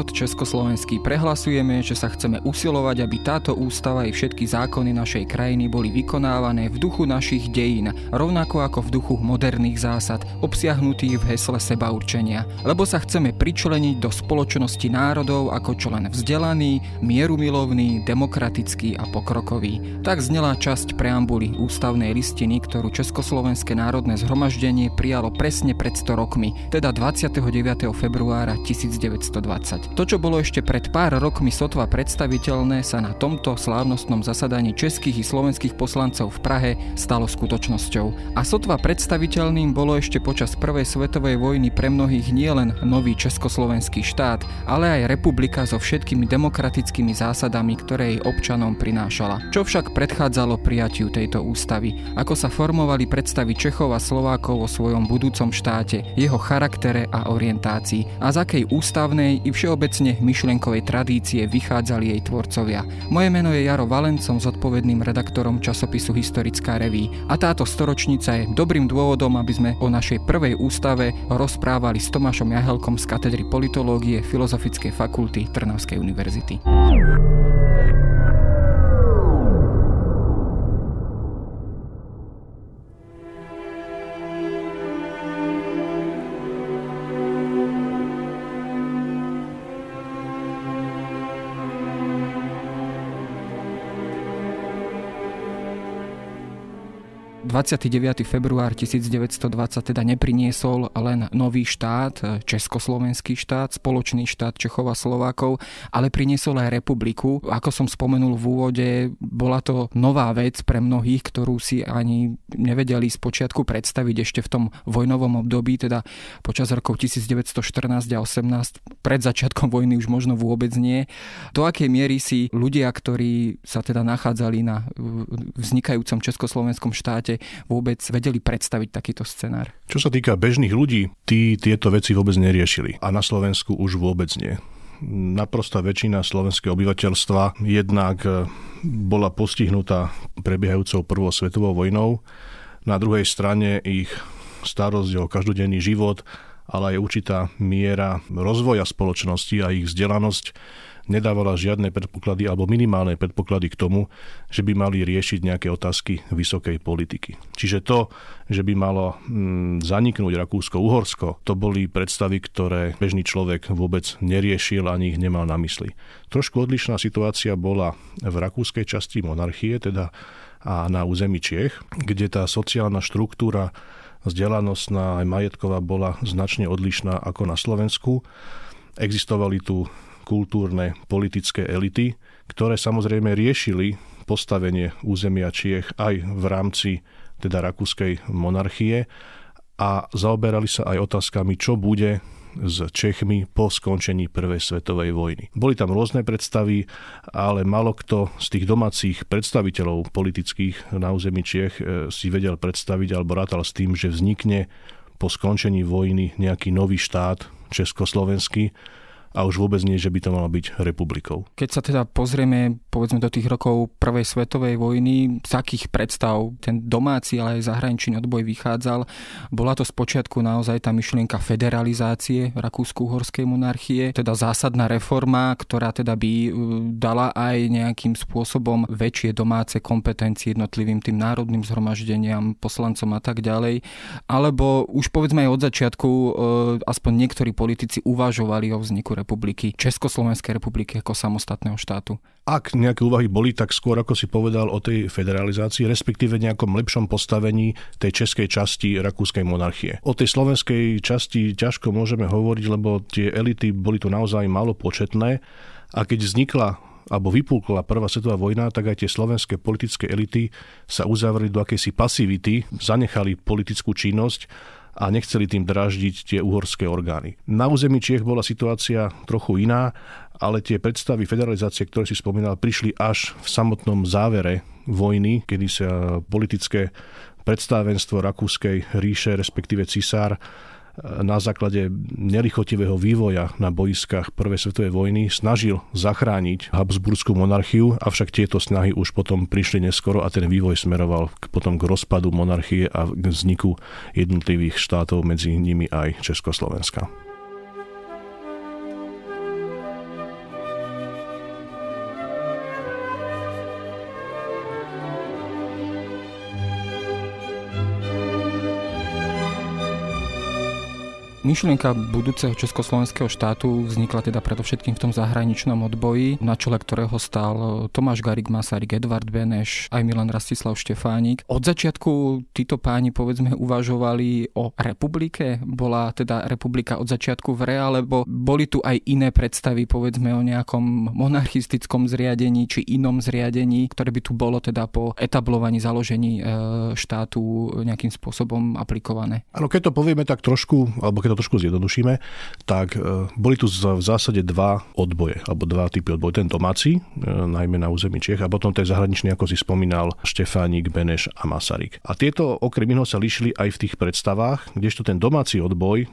народ Československý prehlasujeme, že sa chceme usilovať, aby táto ústava i všetky zákony našej krajiny boli vykonávané v duchu našich dejín, rovnako ako v duchu moderných zásad, obsiahnutých v hesle seba určenia. Lebo sa chceme pričleniť do spoločnosti národov ako člen vzdelaný, mierumilovný, demokratický a pokrokový. Tak znela časť preambuly ústavnej listiny, ktorú Československé národné zhromaždenie prijalo presne pred 100 rokmi, teda 29. februára 1920. To, čo bolo ešte pred pár rokmi sotva predstaviteľné, sa na tomto slávnostnom zasadaní českých i slovenských poslancov v Prahe stalo skutočnosťou. A sotva predstaviteľným bolo ešte počas Prvej svetovej vojny pre mnohých nielen nový československý štát, ale aj republika so všetkými demokratickými zásadami, ktoré jej občanom prinášala. Čo však predchádzalo prijatiu tejto ústavy? Ako sa formovali predstavy Čechov a Slovákov o svojom budúcom štáte, jeho charaktere a orientácii a z akej ústavnej i všeobecne myšlienkovej tradície vychádzali jej tvorcovia. Moje meno je Jaro Valencom, zodpovedným redaktorom časopisu Historická reví a táto storočnica je dobrým dôvodom, aby sme o našej prvej ústave rozprávali s Tomášom Jahelkom z katedry politológie Filozofickej fakulty Trnavskej univerzity. 29. február 1920 teda nepriniesol len nový štát, Československý štát, spoločný štát Čechov a Slovákov, ale priniesol aj republiku. Ako som spomenul v úvode, bola to nová vec pre mnohých, ktorú si ani nevedeli spočiatku predstaviť ešte v tom vojnovom období, teda počas rokov 1914 a 18, pred začiatkom vojny už možno vôbec nie. Do akej miery si ľudia, ktorí sa teda nachádzali na vznikajúcom československom štáte, vôbec vedeli predstaviť takýto scenár. Čo sa týka bežných ľudí, tí tieto veci vôbec neriešili. A na Slovensku už vôbec nie. Naprostá väčšina slovenského obyvateľstva jednak e, bola postihnutá prebiehajúcou prvou svetovou vojnou. Na druhej strane ich starosť o každodenný život, ale aj určitá miera rozvoja spoločnosti a ich vzdelanosť nedávala žiadne predpoklady alebo minimálne predpoklady k tomu, že by mali riešiť nejaké otázky vysokej politiky. Čiže to, že by malo mm, zaniknúť Rakúsko-Uhorsko, to boli predstavy, ktoré bežný človek vôbec neriešil ani ich nemal na mysli. Trošku odlišná situácia bola v rakúskej časti monarchie, teda a na území Čiech, kde tá sociálna štruktúra vzdelanostná aj majetková bola značne odlišná ako na Slovensku. Existovali tu kultúrne, politické elity, ktoré samozrejme riešili postavenie územia Čiech aj v rámci teda rakúskej monarchie a zaoberali sa aj otázkami, čo bude s Čechmi po skončení Prvej svetovej vojny. Boli tam rôzne predstavy, ale malo kto z tých domácich predstaviteľov politických na území Čiech eh, si vedel predstaviť alebo rátal s tým, že vznikne po skončení vojny nejaký nový štát československý, a už vôbec nie, že by to malo byť republikou. Keď sa teda pozrieme povedzme do tých rokov Prvej svetovej vojny, z akých predstav ten domáci, ale aj zahraničný odboj vychádzal, bola to spočiatku naozaj tá myšlienka federalizácie Rakúsko-Uhorskej monarchie, teda zásadná reforma, ktorá teda by e, dala aj nejakým spôsobom väčšie domáce kompetencie jednotlivým tým národným zhromaždeniam, poslancom a tak ďalej. Alebo už povedzme aj od začiatku e, aspoň niektorí politici uvažovali o vzniku republiky, Československej republiky ako samostatného štátu? Ak nejaké úvahy boli, tak skôr ako si povedal o tej federalizácii, respektíve nejakom lepšom postavení tej českej časti rakúskej monarchie. O tej slovenskej časti ťažko môžeme hovoriť, lebo tie elity boli tu naozaj malo početné a keď vznikla alebo vypúkla prvá svetová vojna, tak aj tie slovenské politické elity sa uzavreli do akejsi pasivity, zanechali politickú činnosť a nechceli tým draždiť tie uhorské orgány. Na území Čiech bola situácia trochu iná, ale tie predstavy federalizácie, ktoré si spomínal, prišli až v samotnom závere vojny, kedy sa politické predstavenstvo Rakúskej ríše, respektíve cisár, na základe nelichotivého vývoja na boiskách Prvej svetovej vojny snažil zachrániť Habsburskú monarchiu, avšak tieto snahy už potom prišli neskoro a ten vývoj smeroval k, potom k rozpadu monarchie a k vzniku jednotlivých štátov, medzi nimi aj Československa. Myšlienka budúceho československého štátu vznikla teda predovšetkým v tom zahraničnom odboji, na čele ktorého stál Tomáš Garik Masaryk, Edvard Beneš, aj Milan Rastislav Štefánik. Od začiatku títo páni povedzme uvažovali o republike? Bola teda republika od začiatku v re, alebo boli tu aj iné predstavy povedzme o nejakom monarchistickom zriadení či inom zriadení, ktoré by tu bolo teda po etablovaní založení e, štátu nejakým spôsobom aplikované? Áno, keď to povieme tak trošku, alebo keď to trošku zjednodušíme, tak e, boli tu v zásade dva odboje, alebo dva typy odboje. Ten domáci, e, najmä na území Čech, a potom ten zahraničný, ako si spomínal, Štefánik, Beneš a Masaryk. A tieto okrem iného sa líšili aj v tých predstavách, kdežto ten domáci odboj e,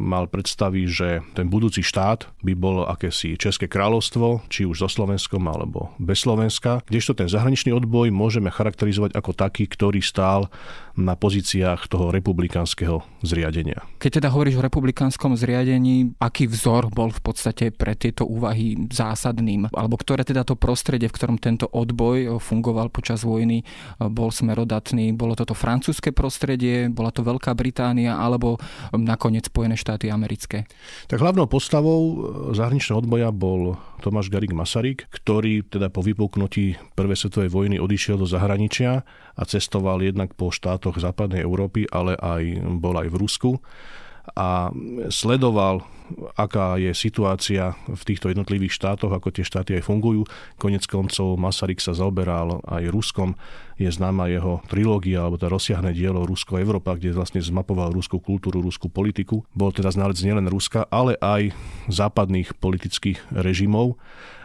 mal predstavy, že ten budúci štát by bol akési České kráľovstvo, či už so Slovenskom alebo bez Slovenska, kdežto ten zahraničný odboj môžeme charakterizovať ako taký, ktorý stál na pozíciách toho republikánskeho zriadenia. Keď teda hovoríš o republikánskom zriadení, aký vzor bol v podstate pre tieto úvahy zásadným, alebo ktoré teda to prostredie, v ktorom tento odboj fungoval počas vojny, bol smerodatný? Bolo toto francúzske prostredie, bola to Veľká Británia, alebo nakoniec Spojené štáty americké? Tak hlavnou postavou zahraničného odboja bol Tomáš Garik Masaryk, ktorý teda po vypuknutí Prvej svetovej vojny odišiel do zahraničia a cestoval jednak po štátoch západnej Európy, ale aj bol aj v Rusku a sledoval, aká je situácia v týchto jednotlivých štátoch, ako tie štáty aj fungujú. Konec koncov Masaryk sa zaoberal aj Ruskom. Je známa jeho trilógia, alebo tá rozsiahne dielo Rusko-Európa, kde vlastne zmapoval ruskú kultúru, ruskú politiku. Bol teda znalec nielen Ruska, ale aj západných politických režimov.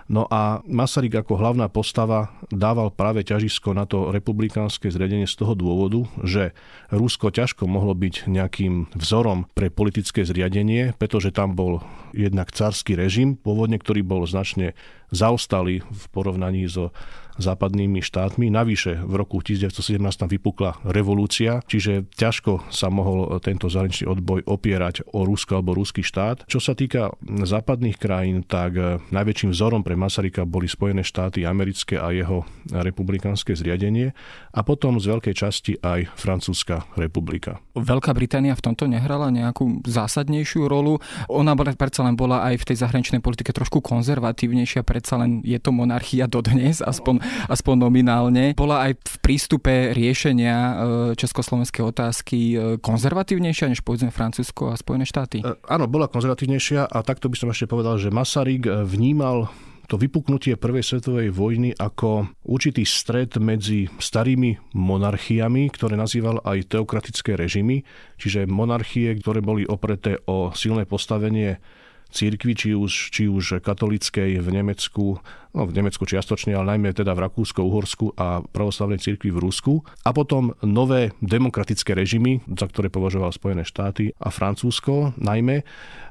No a Masaryk ako hlavná postava dával práve ťažisko na to republikánske zriadenie z toho dôvodu, že Rusko ťažko mohlo byť nejakým vzorom pre politické zriadenie, pretože tam bol jednak carský režim, pôvodne, ktorý bol značne zaostali v porovnaní so západnými štátmi. Navyše v roku 1917 tam vypukla revolúcia, čiže ťažko sa mohol tento zahraničný odboj opierať o Rusko alebo ruský štát. Čo sa týka západných krajín, tak eh, najväčším vzorom pre Masaryka boli Spojené štáty americké a jeho republikánske zriadenie a potom z veľkej časti aj Francúzska republika. Veľká Británia v tomto nehrala nejakú zásadnejšiu rolu. Ona predsa len bola aj v tej zahraničnej politike trošku konzervatívnejšia, predsa len je to monarchia dodnes, aspoň aspoň nominálne. Bola aj v prístupe riešenia e, československej otázky e, konzervatívnejšia než povedzme Francúzsko a Spojené štáty? E, áno, bola konzervatívnejšia a takto by som ešte povedal, že Masaryk vnímal to vypuknutie Prvej svetovej vojny ako určitý stred medzi starými monarchiami, ktoré nazýval aj teokratické režimy, čiže monarchie, ktoré boli opreté o silné postavenie církvy, či už, či už katolickej v Nemecku, no v Nemecku čiastočne, ale najmä teda v Rakúsko-Uhorsku a pravoslavnej církvi v Rusku. A potom nové demokratické režimy, za ktoré považoval Spojené štáty a Francúzsko najmä.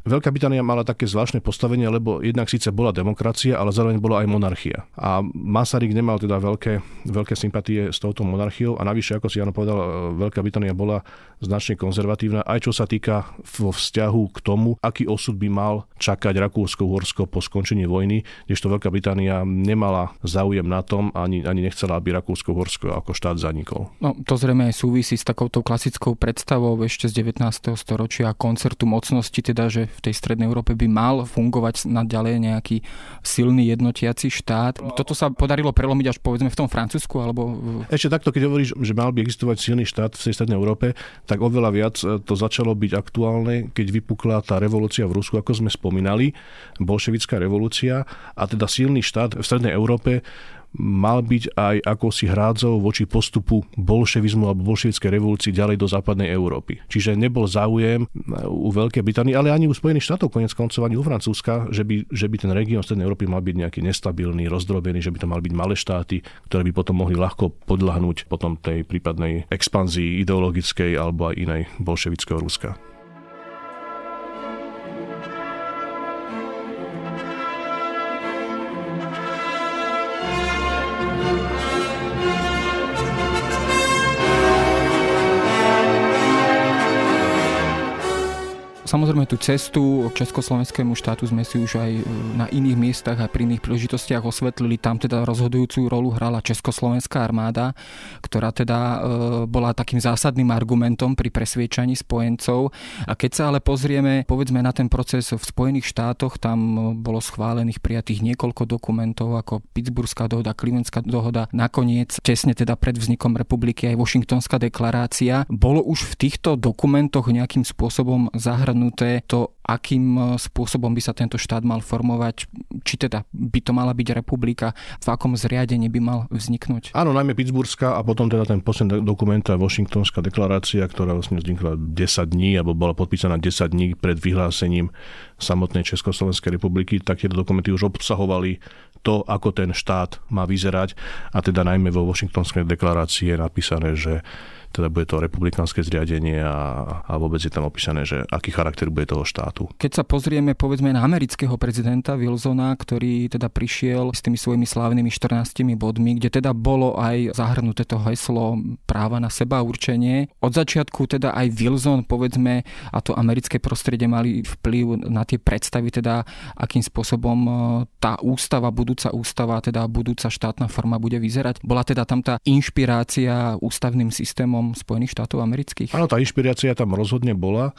Veľká Británia mala také zvláštne postavenie, lebo jednak síce bola demokracia, ale zároveň bola aj monarchia. A Masaryk nemal teda veľké, veľké sympatie s touto monarchiou a navyše, ako si Jano povedal, Veľká Británia bola značne konzervatívna, aj čo sa týka vo vzťahu k tomu, aký osud by mal čakať Rakúsko-Uhorsko po skončení vojny, kdežto Veľká Británia nemala záujem na tom, ani, ani nechcela, aby Rakúsko-Uhorsko ako štát zanikol. No, to zrejme aj súvisí s takouto klasickou predstavou ešte z 19. storočia koncertu mocnosti, teda, že v tej strednej Európe by mal fungovať naďalej nejaký silný jednotiaci štát. Toto sa podarilo prelomiť až povedzme v tom Francúzsku alebo... Ešte takto, keď hovoríš, že mal by existovať silný štát v tej strednej Európe, tak oveľa viac e, to začalo byť aktuálne, keď vypukla tá revolúcia v Rusku, ako sme spomínali, bolševická revolúcia a teda silný štát v strednej Európe mal byť aj akousi hrádzou voči postupu bolševizmu alebo bolševickej revolúcii ďalej do západnej Európy. Čiže nebol záujem u Veľkej Británie, ale ani u Spojených štátov, konec koncov ani u Francúzska, že by, že by ten región Strednej Európy mal byť nejaký nestabilný, rozdrobený, že by to mali byť malé štáty, ktoré by potom mohli ľahko podľahnúť potom tej prípadnej expanzii ideologickej alebo aj inej bolševického Ruska. Samozrejme tú cestu k Československému štátu sme si už aj e, na iných miestach a pri iných príležitostiach osvetlili. Tam teda rozhodujúcu rolu hrala Československá armáda, ktorá teda e, bola takým zásadným argumentom pri presviečaní spojencov. A keď sa ale pozrieme povedzme na ten proces v Spojených štátoch, tam bolo schválených prijatých niekoľko dokumentov ako Pittsburghská dohoda, Clevelandská dohoda, nakoniec tesne teda pred vznikom republiky aj Washingtonská deklarácia. Bolo už v týchto dokumentoch nejakým spôsobom zahrnuté to, akým e, spôsobom by sa tento štát mal formovať, či teda by to mala byť republika, v akom zriadení by mal vzniknúť. Áno, najmä Pittsburghská a potom teda ten posledný dokument, tá Washingtonská deklarácia, ktorá vlastne vznikla 10 dní, alebo bola podpísaná 10 dní pred vyhlásením samotnej Československej republiky, tak tie dokumenty už obsahovali to, ako ten štát má vyzerať a teda najmä vo Washingtonskej deklarácii je napísané, že teda bude to republikánske zriadenie a, a vôbec je tam opísané, že aký charakter bude toho štátu. Keď sa pozrieme povedzme na amerického prezidenta Wilsona, ktorý teda prišiel s tými svojimi slávnymi 14 bodmi, kde teda bolo aj zahrnuté to heslo práva na seba určenie. Od začiatku teda aj Wilson, povedzme, a to americké prostredie mali vplyv na tie predstavy, teda akým spôsobom e, tá ústava, budúca ústava, teda budúca štátna forma bude vyzerať. Bola teda tam tá inšpirácia ústavným systémom Spojených štátov amerických? Áno, tá inšpirácia tam rozhodne bola.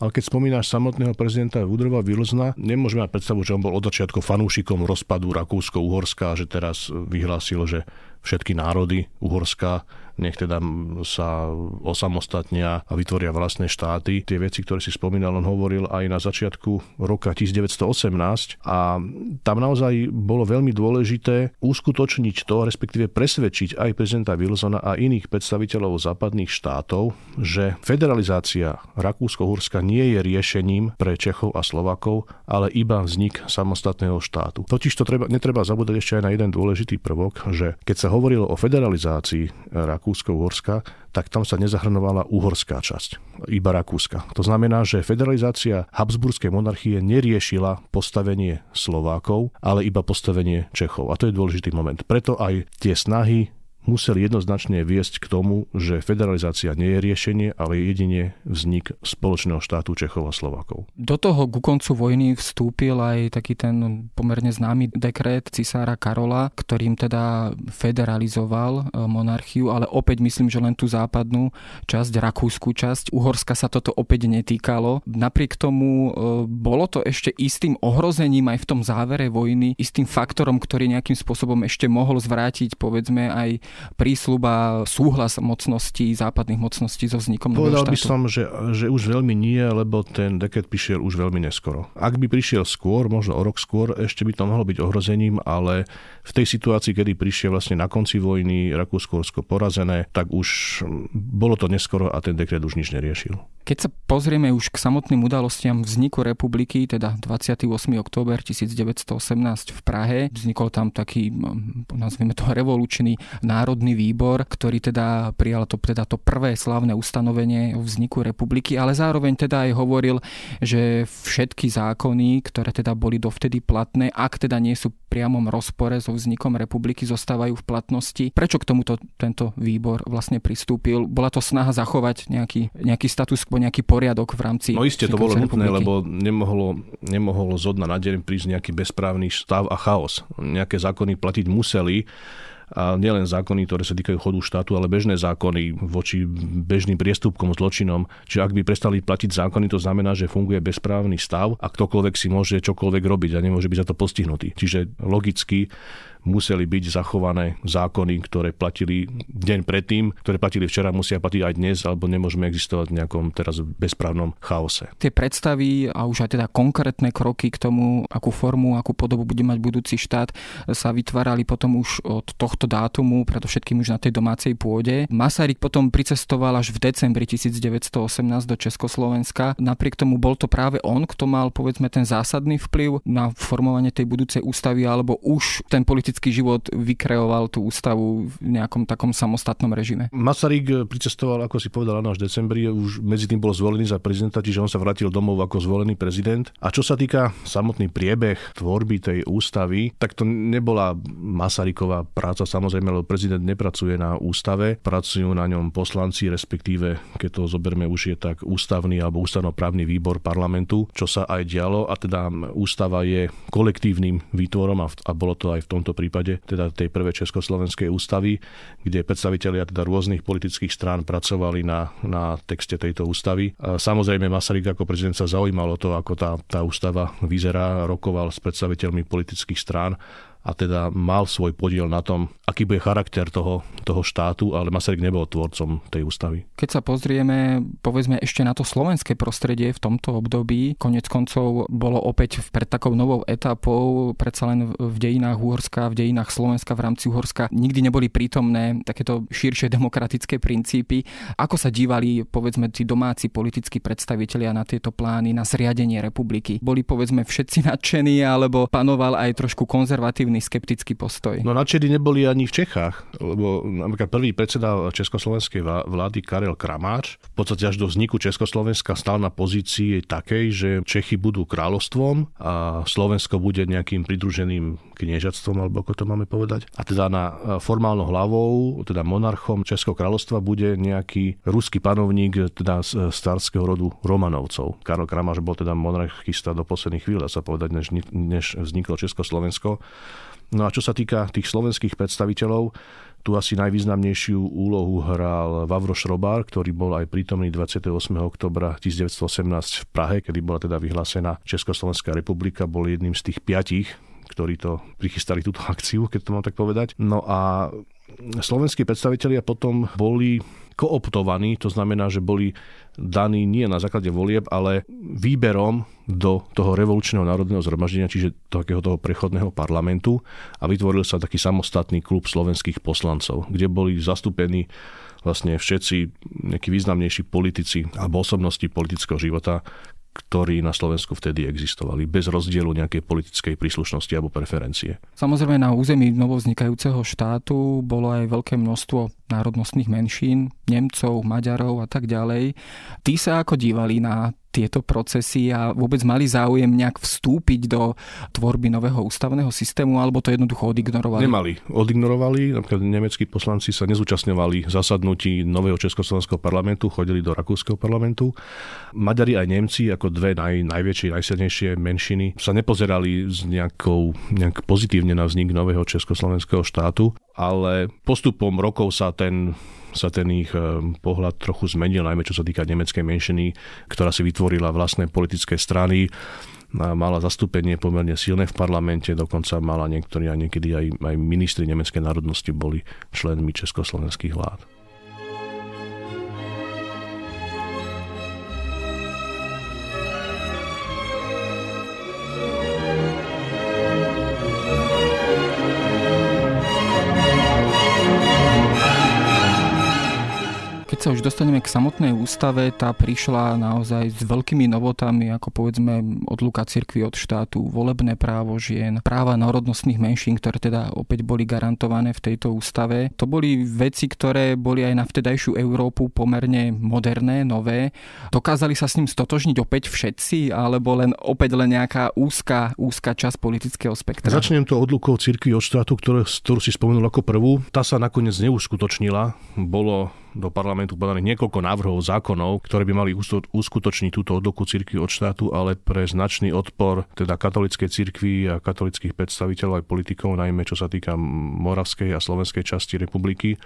Ale keď spomínaš samotného prezidenta Woodrowa Wilsona, nemôžeme mať predstavu, že on bol od začiatku fanúšikom rozpadu Rakúsko-Uhorska, že teraz vyhlásil, že všetky národy Uhorska nech teda sa osamostatnia a vytvoria vlastné štáty. Tie veci, ktoré si spomínal, on hovoril aj na začiatku roka 1918 a tam naozaj bolo veľmi dôležité uskutočniť to, respektíve presvedčiť aj prezidenta Wilsona a iných predstaviteľov západných štátov, že federalizácia Rakúsko-Hurska nie je riešením pre Čechov a Slovakov, ale iba vznik samostatného štátu. Totiž to treba, netreba zabúdať ešte aj na jeden dôležitý prvok, že keď sa hovorilo o federalizácii Rakúska Rakúsko-Uhorska, tak tam sa nezahrnovala uhorská časť, iba Rakúska. To znamená, že federalizácia Habsburskej monarchie neriešila postavenie Slovákov, ale iba postavenie Čechov. A to je dôležitý moment. Preto aj tie snahy museli jednoznačne viesť k tomu, že federalizácia nie je riešenie, ale jedine vznik spoločného štátu Čechov a Slovakov. Do toho ku koncu vojny vstúpil aj taký ten pomerne známy dekret cisára Karola, ktorým teda federalizoval e, monarchiu, ale opäť myslím, že len tú západnú časť, rakúsku časť. Uhorska sa toto opäť netýkalo. Napriek tomu e, bolo to ešte istým ohrozením aj v tom závere vojny, istým faktorom, ktorý nejakým spôsobom ešte mohol zvrátiť povedzme aj prísľuba súhlas mocností, západných mocností so vznikom Povedal by som, že, že už veľmi nie, lebo ten deket prišiel už veľmi neskoro. Ak by prišiel skôr, možno o rok skôr, ešte by to mohlo byť ohrozením, ale v tej situácii, kedy prišiel vlastne na konci vojny Rakúsko-Horsko porazené, tak už bolo to neskoro a ten dekret už nič neriešil. Keď sa pozrieme už k samotným udalostiam vzniku republiky, teda 28. október 1918 v Prahe, vznikol tam taký, nazvime to revolučný národný výbor, ktorý teda prijal to, teda to prvé slavné ustanovenie o vzniku republiky, ale zároveň teda aj hovoril, že všetky zákony, ktoré teda boli dovtedy platné, ak teda nie sú priamom rozpore so vznikom republiky, zostávajú v platnosti. Prečo k tomuto tento výbor vlastne pristúpil? Bola to snaha zachovať nejaký, nejaký status quo, nejaký poriadok v rámci No iste to bolo nutné, lebo nemohlo, nemohlo zo dna na deň prísť nejaký bezprávny stav a chaos. Nejaké zákony platiť museli a nielen zákony, ktoré sa týkajú chodu štátu, ale bežné zákony voči bežným priestupkom, zločinom. Čiže ak by prestali platiť zákony, to znamená, že funguje bezprávny stav a ktokoľvek si môže čokoľvek robiť a nemôže byť za to postihnutý. Čiže logicky museli byť zachované zákony, ktoré platili deň predtým, ktoré platili včera, musia platiť aj dnes, alebo nemôžeme existovať v nejakom teraz bezprávnom chaose. Tie predstavy a už aj teda konkrétne kroky k tomu, akú formu, akú podobu bude mať budúci štát, sa vytvárali potom už od tohto dátumu, predovšetkým už na tej domácej pôde. Masaryk potom pricestoval až v decembri 1918 do Československa. Napriek tomu bol to práve on, kto mal povedzme ten zásadný vplyv na formovanie tej budúcej ústavy, alebo už ten politický politický život vykreoval tú ústavu v nejakom takom samostatnom režime. Masaryk pricestoval, ako si povedal, až v decembri, už medzi tým bol zvolený za prezidenta, čiže on sa vrátil domov ako zvolený prezident. A čo sa týka samotný priebeh tvorby tej ústavy, tak to nebola Masaryková práca, samozrejme, lebo prezident nepracuje na ústave, pracujú na ňom poslanci, respektíve, keď to zoberme už je tak ústavný alebo ústavnoprávny výbor parlamentu, čo sa aj dialo a teda ústava je kolektívnym výtvorom a, a bolo to aj v tomto prípade, teda tej prvej Československej ústavy, kde predstavitelia teda rôznych politických strán pracovali na, na texte tejto ústavy. Samozrejme Masaryk ako prezident sa zaujímalo to, ako tá, tá ústava vyzerá, rokoval s predstaviteľmi politických strán a teda mal svoj podiel na tom, aký bude charakter toho, toho štátu, ale Masaryk nebol tvorcom tej ústavy. Keď sa pozrieme, povedzme ešte na to slovenské prostredie v tomto období, konec koncov bolo opäť pred takou novou etapou, predsa len v dejinách Uhorska, v dejinách Slovenska v rámci Uhorska nikdy neboli prítomné takéto širšie demokratické princípy. Ako sa dívali, povedzme, tí domáci politickí predstavitelia na tieto plány, na zriadenie republiky? Boli, povedzme, všetci nadšení, alebo panoval aj trošku konzervatívny negatívny, skeptický postoj. No nadšení neboli ani v Čechách, lebo napríklad prvý predseda Československej vlády Karel Kramáč v podstate až do vzniku Československa stal na pozícii takej, že Čechy budú kráľovstvom a Slovensko bude nejakým pridruženým kniežatstvom, alebo ako to máme povedať. A teda na formálnou hlavou, teda monarchom Českého kráľovstva bude nejaký ruský panovník, teda z starského rodu Romanovcov. Karol Kramáš bol teda monarchista do posledných chvíľ, dá sa povedať, než, než vzniklo Československo. No a čo sa týka tých slovenských predstaviteľov, tu asi najvýznamnejšiu úlohu hral Vavro Šrobár, ktorý bol aj prítomný 28. oktobra 1918 v Prahe, kedy bola teda vyhlásená Československá republika, bol jedným z tých piatich, ktorí to prichystali túto akciu, keď to mám tak povedať. No a slovenskí predstavitelia potom boli kooptovaní, to znamená, že boli daní nie na základe volieb, ale výberom do toho revolučného národného zhromaždenia, čiže takého toho prechodného parlamentu a vytvoril sa taký samostatný klub slovenských poslancov, kde boli zastúpení vlastne všetci nejakí významnejší politici alebo osobnosti politického života, ktorí na Slovensku vtedy existovali, bez rozdielu nejakej politickej príslušnosti alebo preferencie. Samozrejme na území novovznikajúceho štátu bolo aj veľké množstvo národnostných menšín, Nemcov, Maďarov a tak ďalej. Tí sa ako dívali na tieto procesy a vôbec mali záujem nejak vstúpiť do tvorby nového ústavného systému, alebo to jednoducho odignorovali? Nemali. Odignorovali. Napríklad nemeckí poslanci sa nezúčastňovali zasadnutí nového Československého parlamentu, chodili do Rakúskeho parlamentu. Maďari aj Nemci, ako dve naj, najväčšie, najsilnejšie menšiny, sa nepozerali s nejakou, nejak pozitívne na vznik nového Československého štátu, ale postupom rokov sa ten sa ten ich eh, pohľad trochu zmenil, najmä čo sa týka nemeckej menšiny, ktorá si vytvorila vlastné politické strany mala zastúpenie pomerne silné v parlamente, dokonca mala niektorí a niekedy aj, aj ministri nemeckej národnosti boli členmi československých vlád. Sa už dostaneme k samotnej ústave, tá prišla naozaj s veľkými novotami, ako povedzme odluka cirkvi od štátu, volebné právo žien, práva národnostných menšín, ktoré teda opäť boli garantované v tejto ústave. To boli veci, ktoré boli aj na vtedajšiu Európu pomerne moderné, nové. Dokázali sa s ním stotožniť opäť všetci, alebo len opäť len nejaká úzka, úzka časť politického spektra? Začnem to odlukou cirkvi od štátu, ktoré, ktorú si spomenul ako prvú. Tá sa nakoniec neuskutočnila. Bolo do parlamentu podaných niekoľko návrhov zákonov, ktoré by mali uskutočniť túto odluku cirkvi od štátu, ale pre značný odpor teda katolickej cirkvi a katolických predstaviteľov aj politikov, najmä čo sa týka moravskej a slovenskej časti republiky,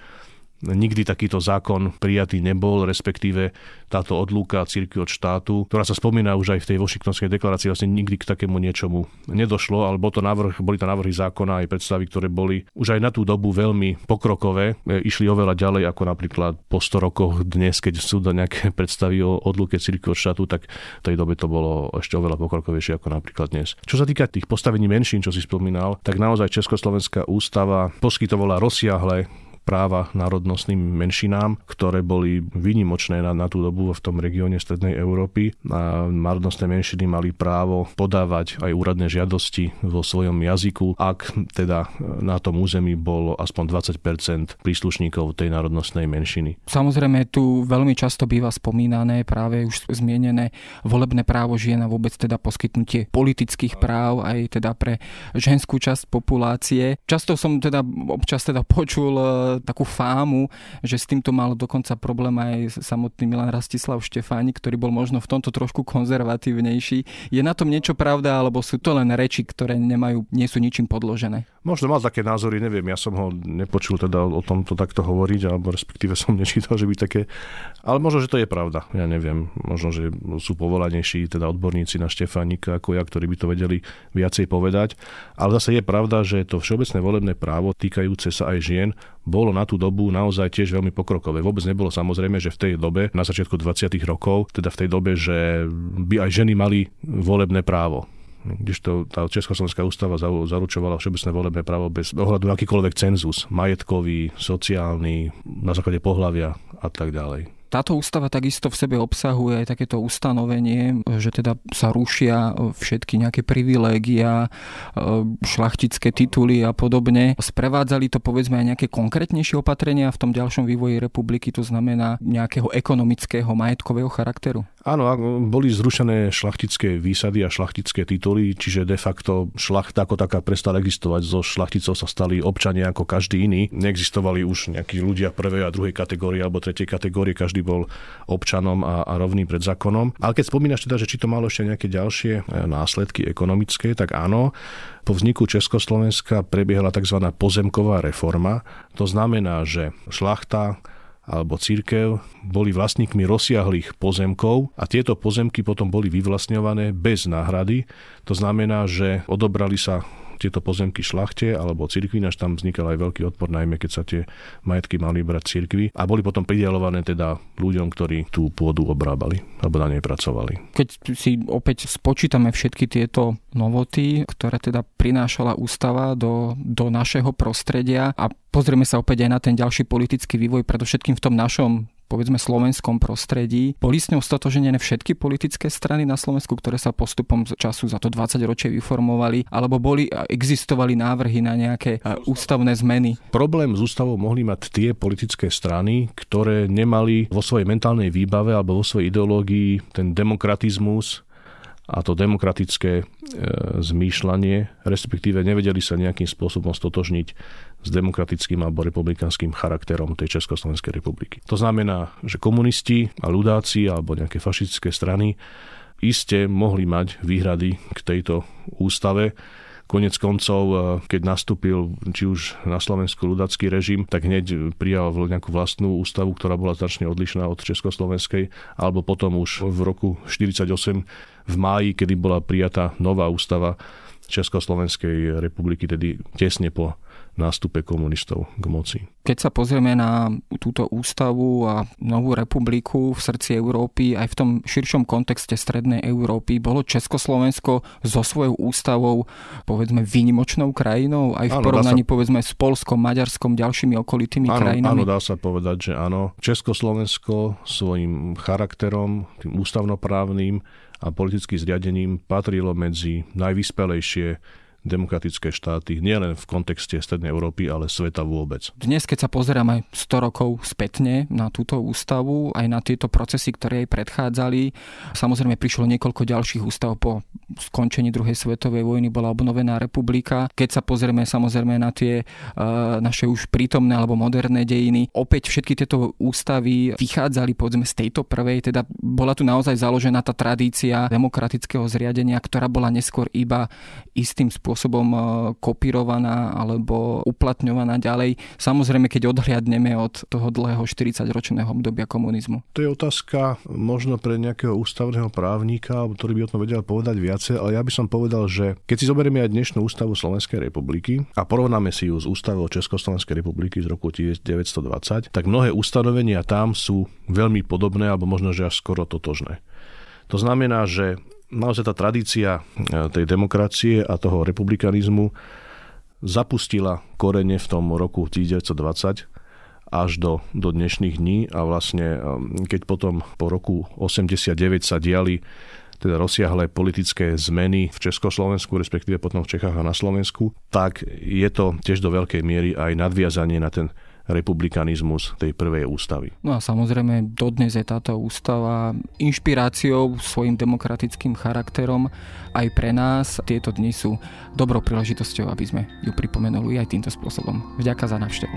Nikdy takýto zákon prijatý nebol, respektíve táto odlúka círky od štátu, ktorá sa spomína už aj v tej Washingtonskej deklarácii, vlastne nikdy k takému niečomu nedošlo, ale bol to návrh, boli to návrhy zákona aj predstavy, ktoré boli už aj na tú dobu veľmi pokrokové, e, išli oveľa ďalej ako napríklad po 100 rokoch dnes, keď sú to nejaké predstavy o odluke círky od štátu, tak v tej dobe to bolo ešte oveľa pokrokovejšie ako napríklad dnes. Čo sa týka tých postavení menšín, čo si spomínal, tak naozaj Československá ústava poskytovala rozsiahle práva národnostným menšinám, ktoré boli výnimočné na, na tú dobu v tom regióne Strednej Európy. A národnostné menšiny mali právo podávať aj úradné žiadosti vo svojom jazyku, ak teda na tom území bolo aspoň 20% príslušníkov tej národnostnej menšiny. Samozrejme, tu veľmi často býva spomínané práve už zmienené volebné právo žien a vôbec teda poskytnutie politických práv aj teda pre ženskú časť populácie. Často som teda občas teda počul e, takú fámu, že s týmto mal dokonca problém aj samotný Milan Rastislav Štefáni, ktorý bol možno v tomto trošku konzervatívnejší. Je na tom niečo pravda, alebo sú to len reči, ktoré nemajú, nie sú ničím podložené? Možno mal také názory, neviem, ja som ho nepočul teda o tomto takto hovoriť, alebo respektíve som nečítal, že by také, ale možno, že to je pravda, ja neviem, možno, že sú povolanejší teda odborníci na Štefánika ako ja, ktorí by to vedeli viacej povedať, ale zase je pravda, že to všeobecné volebné právo týkajúce sa aj žien bolo na tú dobu naozaj tiež veľmi pokrokové. Vôbec nebolo samozrejme, že v tej dobe, na začiatku 20. rokov, teda v tej dobe, že by aj ženy mali volebné právo kdežto tá Československá ústava zaručovala všeobecné volebné právo bez ohľadu na akýkoľvek cenzus, majetkový, sociálny, na základe pohľavia a tak ďalej. Táto ústava takisto v sebe obsahuje aj takéto ustanovenie, že teda sa rušia všetky nejaké privilégia, šlachtické tituly a podobne. Sprevádzali to povedzme aj nejaké konkrétnejšie opatrenia v tom ďalšom vývoji republiky, to znamená nejakého ekonomického, majetkového charakteru? Áno, boli zrušené šlachtické výsady a šlachtické tituly, čiže de facto šlachta ako taká prestala existovať. Zo šlachticov sa stali občania ako každý iný. Neexistovali už nejakí ľudia prvej a druhej kategórie alebo tretej kategórie, každý bol občanom a, a rovný pred zákonom. Ale keď spomínaš teda, že či to malo ešte nejaké ďalšie e, následky ekonomické, tak áno, po vzniku Československa prebiehala tzv. pozemková reforma. To znamená, že šlachta alebo církev boli vlastníkmi rozsiahlých pozemkov a tieto pozemky potom boli vyvlastňované bez náhrady. To znamená, že odobrali sa tieto pozemky šlachte alebo cirkvi, až tam vznikal aj veľký odpor, najmä keď sa tie majetky mali brať cirkvi a boli potom pridelované teda ľuďom, ktorí tú pôdu obrábali alebo na nej pracovali. Keď si opäť spočítame všetky tieto novoty, ktoré teda prinášala ústava do, do našeho prostredia a pozrieme sa opäť aj na ten ďalší politický vývoj, predovšetkým v tom našom povedzme slovenskom prostredí. Boli s ňou stotožené všetky politické strany na Slovensku, ktoré sa postupom času za to 20 ročie vyformovali, alebo boli existovali návrhy na nejaké ústavné zmeny? Problém s ústavou mohli mať tie politické strany, ktoré nemali vo svojej mentálnej výbave alebo vo svojej ideológii ten demokratizmus, a to demokratické e, zmýšľanie, respektíve nevedeli sa nejakým spôsobom stotožniť s demokratickým alebo republikánskym charakterom tej Československej republiky. To znamená, že komunisti a ľudáci alebo nejaké fašistické strany iste mohli mať výhrady k tejto ústave, Konec koncov, e, keď nastúpil či už na Slovensku ľudacký režim, tak hneď prijal nejakú vlastnú ústavu, ktorá bola značne odlišná od Československej, alebo potom už v roku 1948 v máji, kedy bola prijatá nová ústava Československej republiky, tedy tesne po nástupe komunistov k moci. Keď sa pozrieme na túto ústavu a novú republiku v srdci Európy, aj v tom širšom kontexte Strednej Európy, bolo Československo so svojou ústavou povedzme výnimočnou krajinou, aj v áno, porovnaní sa... povedzme s Polskom, Maďarskom, ďalšími okolitými áno, krajinami? Áno, dá sa povedať, že áno. Československo svojim charakterom, tým ústavnoprávnym a politickým zriadením patrilo medzi najvyspelejšie demokratické štáty, nielen v kontexte Strednej Európy, ale sveta vôbec. Dnes, keď sa pozeráme 100 rokov spätne na túto ústavu, aj na tieto procesy, ktoré jej predchádzali, samozrejme prišlo niekoľko ďalších ústav po skončení druhej svetovej vojny, bola obnovená republika. Keď sa pozrieme samozrejme na tie uh, naše už prítomné alebo moderné dejiny, opäť všetky tieto ústavy vychádzali povedzme z tejto prvej, teda bola tu naozaj založená tá tradícia demokratického zriadenia, ktorá bola neskôr iba istým spôsobom spôsobom e, kopírovaná alebo uplatňovaná ďalej. Samozrejme, keď odhliadneme od toho dlhého 40-ročného obdobia komunizmu. To je otázka možno pre nejakého ústavného právnika, ktorý by o tom vedel povedať viacej, ale ja by som povedal, že keď si zoberieme aj dnešnú ústavu Slovenskej republiky a porovnáme si ju s ústavou Československej republiky z roku 1920, tak mnohé ustanovenia tam sú veľmi podobné alebo možno, že až skoro totožné. To znamená, že naozaj tá tradícia e, tej demokracie a toho republikanizmu zapustila korene v tom roku 1920 až do, do dnešných dní a vlastne keď potom po roku 89 sa diali teda rozsiahle politické zmeny v Československu, respektíve potom v Čechách a na Slovensku, tak je to tiež do veľkej miery aj nadviazanie na ten republikanizmus tej prvej ústavy. No a samozrejme dodnes je táto ústava inšpiráciou svojim demokratickým charakterom aj pre nás. Tieto dni sú dobrou príležitosťou, aby sme ju pripomenuli aj týmto spôsobom. Vďaka za návštevu.